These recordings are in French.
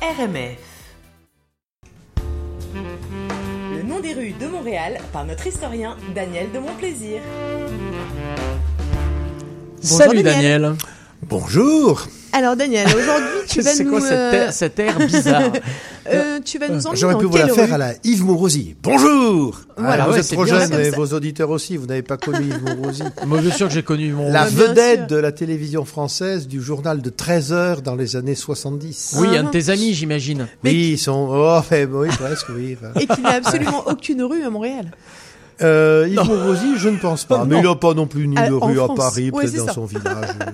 RMF. Le nom des rues de Montréal par notre historien Daniel de Montplaisir. Salut Daniel. Bonjour. Alors Daniel, aujourd'hui tu vas C'est nous quoi cette euh, air, cet air bizarre euh, tu vas nous emmener J'aurais pu vous la faire à la Yves Mourouzi. Bonjour. Voilà, vous ouais, êtes c'est trop jeune, mais vos auditeurs aussi. Vous n'avez pas connu Yves Mourouzi. Moi, je suis sûr que j'ai connu mon. La Ouais, bien vedette de la télévision française du journal de 13 heures dans les années 70. Oui, un Ah. de tes amis, j'imagine. Oui, ils sont. Oh, fait, oui, presque, oui. enfin. Et qu'il n'a absolument aucune rue à Montréal. Euh, Yves Mourouzi, je ne pense pas. Non. Mais il n'a pas non plus ni Ah, de en rue à. Paris, Ouais, peut-être dans ça. son village.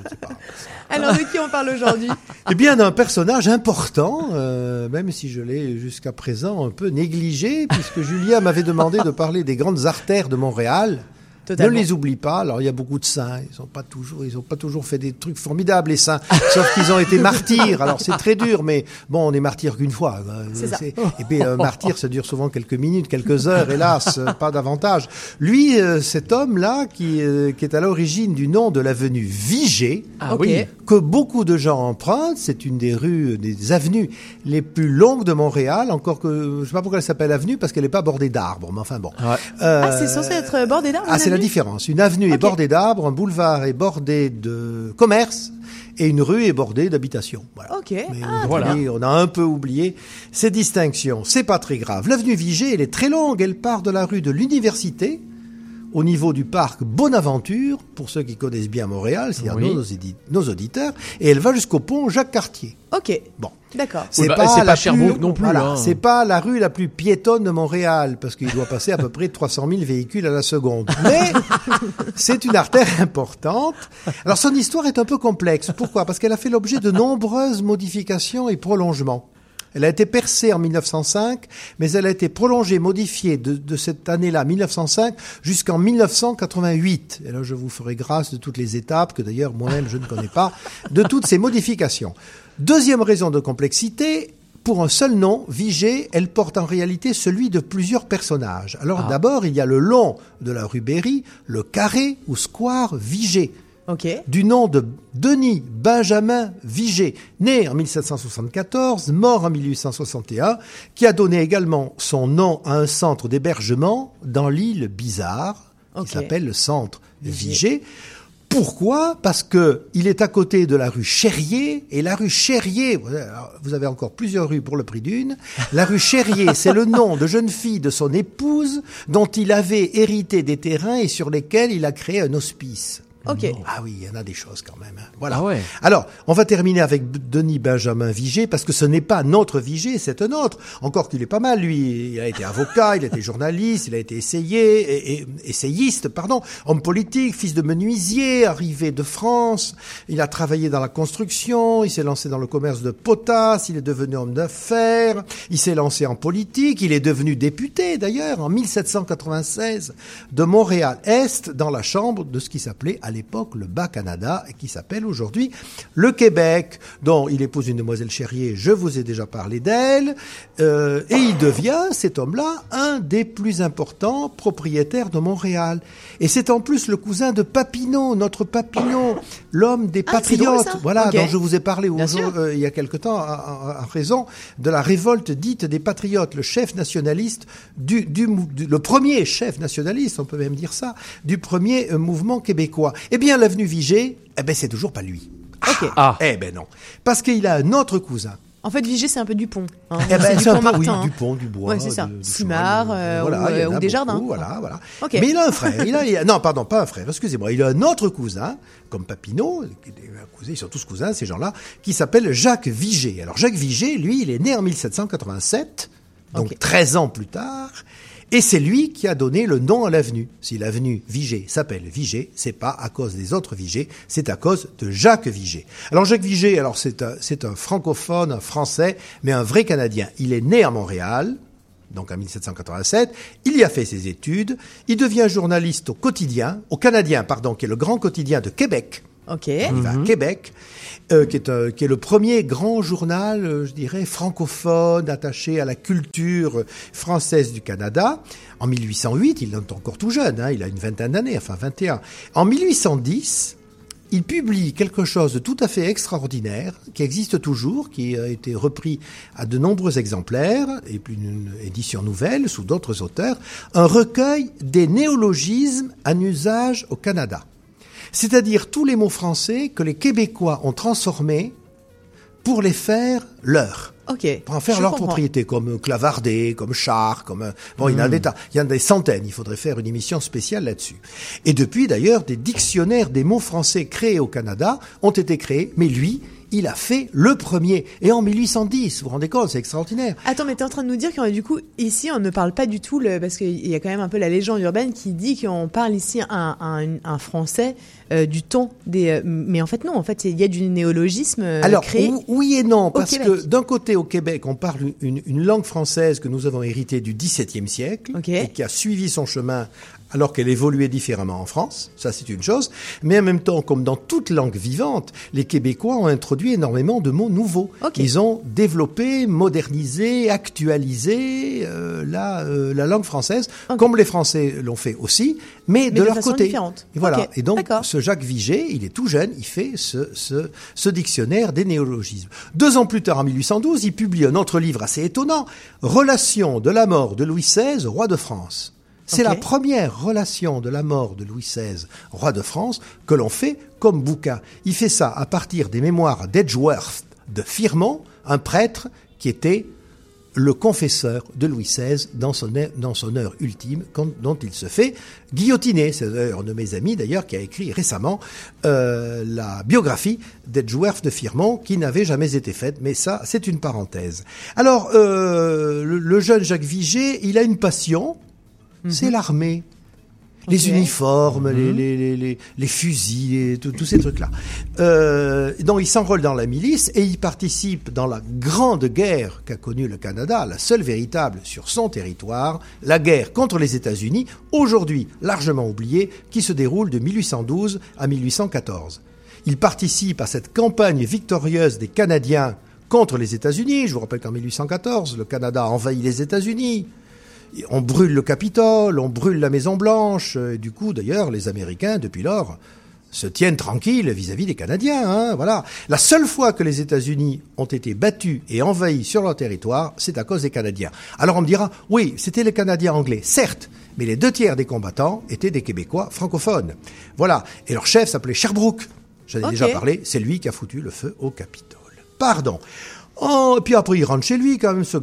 je sais pas. Alors de qui on parle aujourd'hui? Eh bien, d'un personnage important, euh, même si je l'ai jusqu'à présent un peu négligé, puisque Julien m'avait demandé de parler des grandes artères de Montréal. Ne les oublie pas. Alors, il y a beaucoup de saints. Ils ont pas toujours, ils ont pas toujours fait des trucs formidables, les saints. Sauf qu'ils ont été martyrs. Alors, c'est très dur, mais bon, on est martyr qu'une fois. C'est ça. Et puis, un martyr, ça dure souvent quelques minutes, quelques heures, hélas, euh, pas davantage. Lui, euh, cet homme-là, qui, euh, qui est à l'origine du nom de l'avenue Vigée, Ah que beaucoup de gens empruntent. C'est une des rues, des avenues les plus longues de Montréal. Encore que, je sais pas pourquoi elle s'appelle avenue, parce qu'elle n'est pas bordée d'arbres. Mais enfin bon. Ouais. Euh, Ah, c'est censé être bordé d'arbres ah, la différence. Une avenue est bordée d'arbres, un boulevard est bordé de commerce et une rue est bordée d'habitations. Voilà. Ok. Mais Ah, voilà. on a un peu oublié ces distinctions. C'est pas très grave. L'avenue Vigée, elle est très longue. Elle part de la rue de l'Université au niveau du parc Bonaventure, pour ceux qui connaissent bien Montréal, c'est-à-dire Oui. nos, auditeurs, et elle va jusqu'au pont Jacques-Cartier. ok. Bon. D'accord. Oui, bah, c'est pas Sherbrooke non plus, Voilà, hein. c'est pas la rue la plus piétonne de Montréal parce qu'il doit passer à peu près 300 000 véhicules à la seconde. Mais c'est une artère importante. Alors son histoire est un peu complexe. Pourquoi? Parce qu'elle a fait l'objet de nombreuses modifications et prolongements. Elle a été percée en 1905, mais elle a été prolongée, modifiée de, de cette année-là, 1905, jusqu'en 1988. Et là, je vous ferai grâce de toutes les étapes, que d'ailleurs moi-même je ne connais pas, de toutes ces modifications. Deuxième raison de complexité, pour un seul nom, Vigée, elle porte en réalité celui de plusieurs personnages. Alors Ah. d'abord, il y a le long de la rue Berry, le carré ou square Vigée Du nom de Denis Benjamin Vigée, né en 1774, mort en 1861, qui a donné également son nom à un centre d'hébergement dans l'île Bizarre, qui s'appelle le centre Vigée. Pourquoi? Parce que il est à côté de la rue Cherrier et la rue Cherrier, vous avez encore plusieurs rues pour le prix d'une. La rue Cherrier, c'est le nom de jeune fille de son épouse dont il avait hérité des terrains et sur lesquels il a créé un hospice. Ok. Ah oui, il y en a des choses quand même. hein. Voilà. Ah ouais. Alors, on va terminer avec Denis Benjamin Vigée, parce que ce n'est pas notre Vigée, c'est un autre. Encore qu'il est pas mal, lui. Il a été avocat, il a été journaliste, il a été essayé, et, et- essayiste, pardon, homme politique, fils de menuisier, arrivé de France. Il a travaillé dans la construction, il s'est lancé dans le commerce de potasse, il est devenu homme d'affaires, il s'est lancé en politique, il est devenu député d'ailleurs en 1796 de Montréal-Est dans la chambre de ce qui s'appelait à l'époque le Bas-Canada et qui s'appelle aujourd'hui le Québec, dont il épouse une demoiselle Cherrier, je vous ai déjà parlé d'elle, euh, et il devient, cet homme-là, un des plus importants propriétaires de Montréal. Et c'est en plus le cousin de Papineau, notre Papineau, l'homme des Ah, drôle, patriotes, voilà, dont je vous ai parlé euh, il y a quelque temps, à, raison de la révolte dite des patriotes, le chef nationaliste du, du, mou- du- le premier chef nationaliste, on peut même dire ça, du premier euh, mouvement québécois. Eh bien, l'avenue Vigée, eh ben, c'est toujours pas lui. Ok. Ah. Eh ben non, parce qu'il a un autre cousin. En fait, Vigée, c'est un peu Dupont. Hein. Eh ben, c'est un Dupont peu, oui, hein. du pont, du bois. Ouais, c'est ça. Simard, euh, voilà, ou, euh, a ou Desjardins, beaucoup, quoi. Voilà, voilà. Ok. Mais il a un frère. Il a, il a- non, pardon, pas un frère. Excusez-moi. Il a un autre cousin, comme Papineau. qui est un cousin, Ils sont tous cousins, ces gens-là, qui s'appelle Jacques Vigée. Alors Jacques Vigée, lui, il est né en 1787, donc Ok. 13 ans plus tard. Et c'est lui qui a donné le nom à l'avenue. Si l'avenue Vigée s'appelle Vigée, c'est pas à cause des autres Vigée, c'est à cause de Jacques Vigée. Alors Jacques Vigée, alors c'est un, c'est un francophone, un français, mais un vrai Canadien. Il est né à Montréal, donc en 1787. Il y a fait ses études. Il devient journaliste au quotidien, au Canadien, pardon, qui est le grand quotidien de Québec. Ok. Va à Québec, euh, qui, est, un- qui est le premier grand journal, euh, je dirais, francophone, attaché à la culture euh, française du Canada. En 1808, il est encore tout jeune, hein, il a une vingtaine d'années, enfin 21. En 1810, il publie quelque chose de tout à fait extraordinaire, qui existe toujours, qui a été repris à de nombreux exemplaires, et puis une édition nouvelle sous d'autres auteurs, un recueil des néologismes en usage au Canada. C'est-à-dire tous les mots français que les Québécois ont transformés pour les faire leurs Ok. pour en faire leur comprends. propriété, comme clavardé, comme char, comme euh, bon, il y en a des tas, il y en a des centaines. Il faudrait faire une émission spéciale là-dessus. Et depuis d'ailleurs, des dictionnaires des mots français créés au Canada ont été créés, mais lui, il a fait le premier. Et en 1810, vous vous rendez compte, c'est extraordinaire. Attends, mais t'es en train de nous dire que du coup, ici, on ne parle pas du tout, le, parce qu'il y a quand même un peu la légende urbaine qui dit qu'on parle ici un, un, un français euh, du ton des. euh, mais en fait, non, en fait, il y a du néologisme euh, Alors créé. ou- oui et non, parce que d'un côté au Québec, on parle une, une langue française que nous avons héritée du XVIIe siècle et qui a suivi son chemin alors qu'elle évoluait différemment en France, ça c'est une chose, mais en même temps, comme dans toute langue vivante, les Québécois ont introduit énormément de mots nouveaux. Ok. Ils ont développé, modernisé, actualisé euh, la, euh, la langue française, Ok. comme les Français l'ont fait aussi, mais, Mais de, de leur façon côté. différente. Et voilà. Et donc, ce Jacques Vigée, il est tout jeune, il fait ce, ce, ce dictionnaire des néologismes. Deux ans plus tard, en 1812, il publie un autre livre assez étonnant, Relation de la mort de Louis XVI, roi de France. C'est la première relation de la mort de Louis XVI, roi de France, que l'on fait comme bouquin. Il fait ça à partir des mémoires d'Edgeworth de Firmont, un prêtre qui était le confesseur de Louis XVI dans son, heure- dans son heure ultime, quand- dont il se fait guillotiner. C'est un de mes amis, d'ailleurs, qui a écrit récemment euh, la biographie d'Edgeworth de Firmont, qui n'avait jamais été faite, mais ça, c'est une parenthèse. Alors, euh, le, le jeune Jacques Vigée, il a une passion, c'est l'armée. Les uniformes, les, les, les, les, les fusils, tous ces trucs-là. Euh, donc il s'enrôle dans la milice et il participe dans la grande guerre qu'a connue le Canada, la seule véritable sur son territoire, la guerre contre les États-Unis, aujourd'hui largement oubliée, qui se déroule de 1812 à 1814. Il participe à cette campagne victorieuse des Canadiens contre les États-Unis. Je vous rappelle qu'en 1814, le Canada envahit les États-Unis. On brûle le Capitole, on brûle la Maison Blanche. Et du coup, d'ailleurs, les Américains, depuis lors, se tiennent tranquilles vis-à-vis des Canadiens. Hein, voilà. La seule fois que les États-Unis ont été battus et envahis sur leur territoire, c'est à cause des Canadiens. Alors on me dira, oui, c'était les Canadiens anglais, certes, mais les deux tiers des combattants étaient des Québécois francophones. Voilà. Et leur chef s'appelait Sherbrooke. J'en ai déjà parlé. C'est lui qui a foutu le feu au Capitole. Pardon. Oh, et puis après, il rentre chez lui, quand même, ce,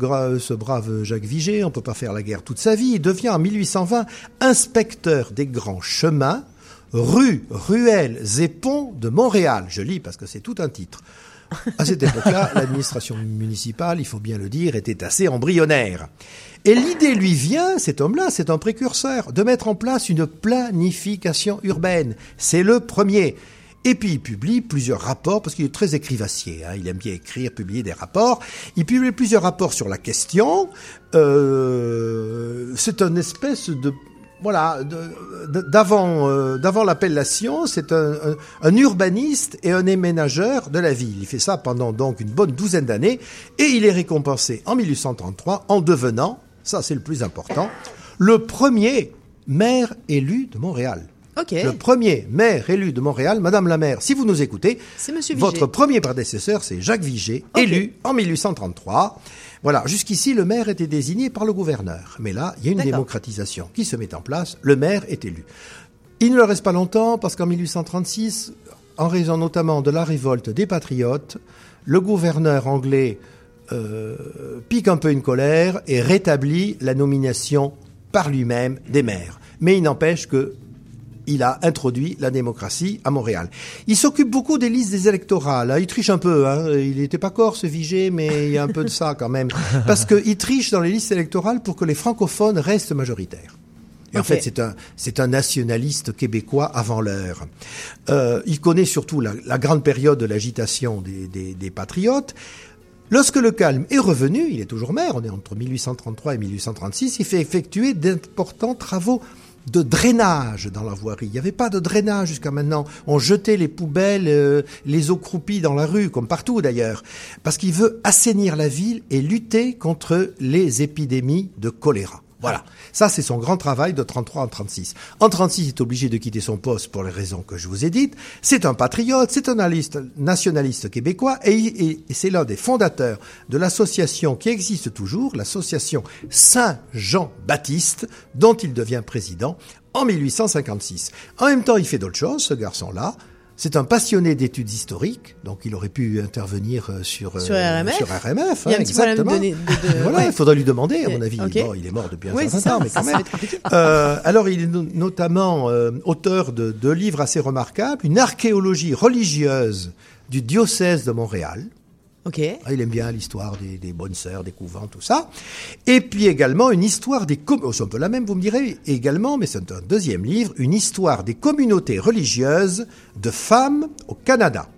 brave Jacques Vigée. On peut pas faire la guerre toute sa vie. Il devient en 1820 inspecteur des grands chemins, rues, ruelles et ponts de Montréal. Je lis parce que c'est tout un titre. À cette époque-là, l'administration municipale, il faut bien le dire, était assez embryonnaire. Et l'idée lui vient, cet homme-là, c'est un précurseur, de mettre en place une planification urbaine. C'est le premier. Et puis il publie plusieurs rapports, parce qu'il est très écrivassier, hein, il aime bien écrire, publier des rapports. Il publie plusieurs rapports sur la question. Euh, c'est une espèce de voilà, d'avant euh, d'avant l'appellation, c'est un, un- un urbaniste et un éménageur de la ville. Il fait ça pendant donc une bonne douzaine d'années et il est récompensé en 1833 en devenant, ça c'est le plus important, le premier maire élu de Montréal. Ok. Le premier maire élu de Montréal, Madame la maire, si vous nous écoutez, votre premier prédécesseur, c'est Jacques Vigée, Ok. élu en 1833. Voilà, jusqu'ici, le maire était désigné par le gouverneur. Mais là, il y a une démocratisation qui se met en place. Le maire est élu. Il ne le reste pas longtemps parce qu'en 1836, en raison notamment de la révolte des patriotes, le gouverneur anglais euh, pique un peu une colère et rétablit la nomination par lui-même des maires. Mais il n'empêche que il a introduit la démocratie à Montréal. Il s'occupe beaucoup des listes des électorales. hein. Il triche un peu. Hein. Il n'était pas corse, Vigée, mais il y a un peu de ça quand même. Parce qu'il triche dans les listes électorales pour que les francophones restent majoritaires. Et en fait, c'est un, c'est un nationaliste québécois avant l'heure. Euh, il connaît surtout la, la grande période de l'agitation des, des, des patriotes. Lorsque le calme est revenu, il est toujours maire, on est entre 1833 et 1836, il fait effectuer d'importants travaux de drainage dans la voirie. Il n'y avait pas de drainage jusqu'à maintenant. On jetait les poubelles, euh, les eaux croupies dans la rue, comme partout d'ailleurs, parce qu'il veut assainir la ville et lutter contre les épidémies de choléra. Voilà. Ça, c'est son grand travail de 33 en 36. En 36, il est obligé de quitter son poste pour les raisons que je vous ai dites. C'est un patriote, c'est un nationaliste québécois et- et c'est l'un des fondateurs de l'association qui existe toujours, l'association Saint-Jean-Baptiste, dont il devient président en 1856. En même temps, il fait d'autres choses, ce garçon-là. C'est un passionné d'études historiques, donc il aurait pu intervenir euh, sur, euh, Sur RMF. sur RMF, Il y a hein, un petit problème de Voilà, ouais. il faudrait lui demander, à mon avis. Bon, il est mort depuis un Oui, certain temps, mais quand même. Euh, alors, il est no- notamment euh, auteur de deux livres assez remarquables, une archéologie religieuse du diocèse de Montréal. Ok. Ah, Il aime bien l'histoire des, des bonnes sœurs, des couvents, tout ça. Et puis également une histoire des... com- oh, c'est un peu la même, vous me direz. Également, mais c'est un deuxième livre, une histoire des communautés religieuses de femmes au Canada.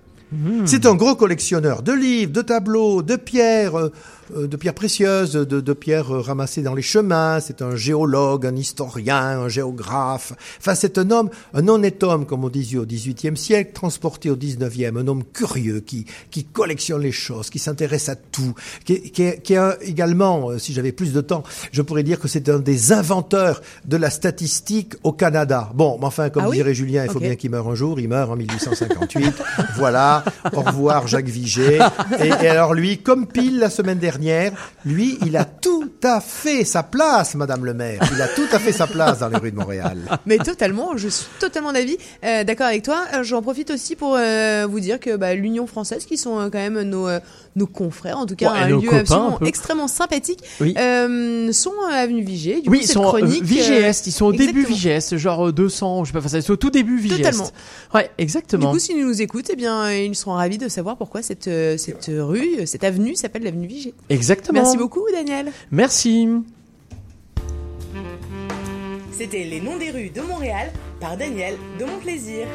C'est un gros collectionneur de livres, de tableaux, de pierres, euh, de pierres précieuses, de, de pierres euh, ramassées dans les chemins. C'est un géologue, un historien, un géographe. Enfin, c'est un homme, un honnête homme, comme on disait au XVIIIe siècle, transporté au XIXe, un homme curieux qui, qui collectionne les choses, qui s'intéresse à tout, qui, qui, qui un- également, euh, si j'avais plus de temps, je pourrais dire que c'est un des inventeurs de la statistique au Canada. Bon, mais enfin, comme Ah oui dirait Julien, il faut bien qu'il meure un jour. Il meurt en 1858. voilà. Au revoir, Jacques Vigée. Et, et alors lui, comme pile la semaine dernière, lui, il a tout à fait sa place, Madame le maire. Il a tout à fait sa place dans les rues de Montréal. Mais totalement, je suis totalement d'avis, euh, d'accord avec toi. Euh, J'en profite aussi pour euh, vous dire que bah, l'Union française, qui sont euh, quand même nos, euh, nos confrères, en tout cas Ouais, un nos lieu copains, absolument un extrêmement sympathique, Oui. euh, sont à Avenue Vigée. Du oui, coup, ils sont chronique, VGS, ils sont au début. VGS, genre euh, 200, je sais pas, enfin, c'est au tout début VGS. Totalement. Ouais, Du exactement. coup, s'ils nous écoutent, eh bien, ils seront ravis de savoir pourquoi cette, cette rue, cette avenue s'appelle l'avenue Vigée. Exactement. Merci beaucoup, Daniel. Merci. C'était Les Noms des rues de Montréal par Daniel de Mon Plaisir.